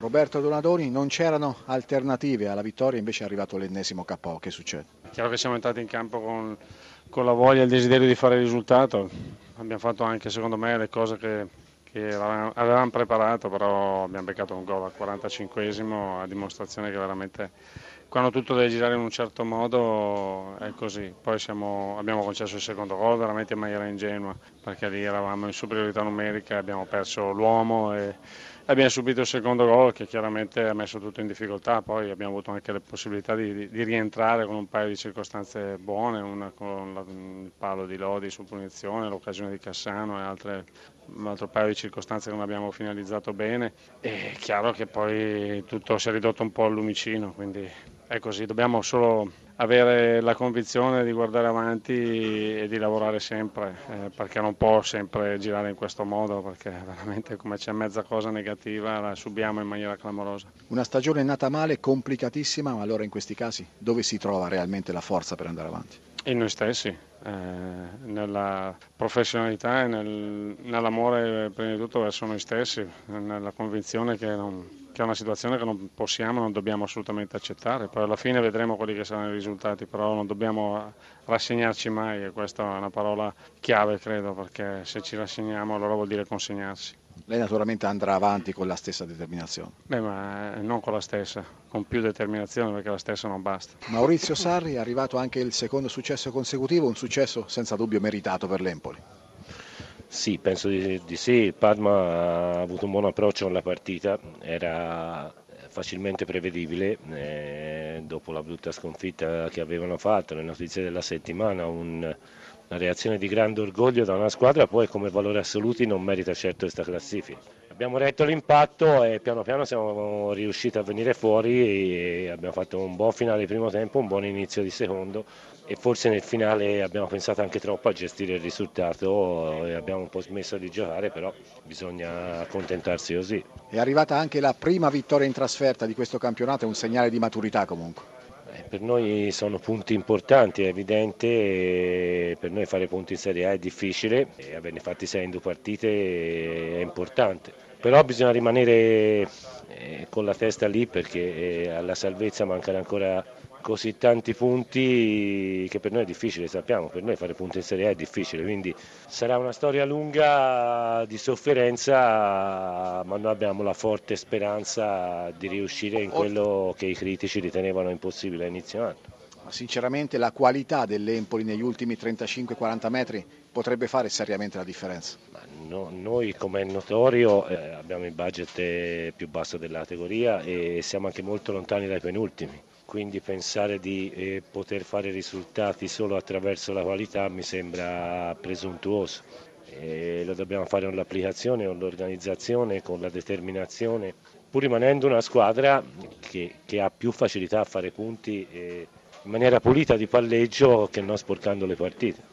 Roberto Donadoni, non c'erano alternative alla vittoria, invece è arrivato l'ennesimo KO, che succede? Chiaro che siamo entrati in campo con, con la voglia e il desiderio di fare il risultato, abbiamo fatto anche secondo me le cose che, che avevamo preparato, però abbiamo beccato un gol al 45esimo a dimostrazione che veramente quando tutto deve girare in un certo modo è così. Poi siamo, abbiamo concesso il secondo gol veramente in maniera ingenua, perché lì eravamo in superiorità numerica, abbiamo perso l'uomo e abbiamo subito il secondo gol che chiaramente ha messo tutto in difficoltà, poi abbiamo avuto anche le possibilità di, di, rientrare con un paio di circostanze buone, una con la, il palo di Lodi su punizione, l'occasione di Cassano e altre, un altro paio di circostanze che non abbiamo finalizzato bene. È chiaro che poi tutto si è ridotto un po' al lumicino, quindi è così, dobbiamo solo avere la convinzione di guardare avanti e di lavorare sempre, eh, perché non può sempre girare in questo modo, perché veramente come c'è mezza cosa negativa la subiamo in maniera clamorosa. Una stagione nata male, complicatissima, ma allora in questi casi dove si trova realmente la forza per andare avanti? In noi stessi, eh, nella professionalità e nel, nell'amore prima di tutto verso noi stessi, nella convinzione che non, che è una situazione che non possiamo, non dobbiamo assolutamente accettare, poi alla fine vedremo quelli che saranno i risultati, però non dobbiamo rassegnarci mai e questa è una parola chiave credo, perché se ci rassegniamo allora vuol dire consegnarsi. Lei naturalmente andrà avanti con la stessa determinazione. Beh, ma non con la stessa, con più determinazione perché la stessa non basta. Maurizio Sarri è arrivato anche il secondo successo consecutivo, un successo senza dubbio meritato per l'Empoli. Sì, penso di, di sì, il Parma ha avuto un buon approccio alla partita, era facilmente prevedibile eh, dopo la brutta sconfitta che avevano fatto, le notizie della settimana, un, una reazione di grande orgoglio da una squadra poi come valori assoluti non merita certo questa classifica. Abbiamo retto l'impatto e piano piano siamo riusciti a venire fuori e abbiamo fatto un buon finale di primo tempo, un buon inizio di secondo e forse nel finale abbiamo pensato anche troppo a gestire il risultato e abbiamo un po' smesso di giocare, però bisogna accontentarsi così. È arrivata anche la prima vittoria in trasferta di questo campionato, è un segnale di maturità comunque. Eh, per noi sono punti importanti, è evidente, per noi fare punti in Serie A è difficile, e averne fatti sei in due partite è importante però bisogna rimanere eh, con la testa lì perché eh, alla salvezza mancano ancora così tanti punti che per noi è difficile, sappiamo, per noi fare punti in Serie A è difficile, quindi sarà una storia lunga di sofferenza, ma noi abbiamo la forte speranza di riuscire in quello che i critici ritenevano impossibile a inizio anno. Sinceramente la qualità dell'Empoli negli ultimi 35-40 metri potrebbe fare seriamente la differenza. No, noi come è notorio eh, abbiamo il budget eh, più basso della categoria e siamo anche molto lontani dai penultimi, quindi pensare di eh, poter fare risultati solo attraverso la qualità mi sembra presuntuoso. E lo dobbiamo fare con l'applicazione, con l'organizzazione, con la determinazione, pur rimanendo una squadra che, che ha più facilità a fare punti in maniera pulita di palleggio che non sporcando le partite.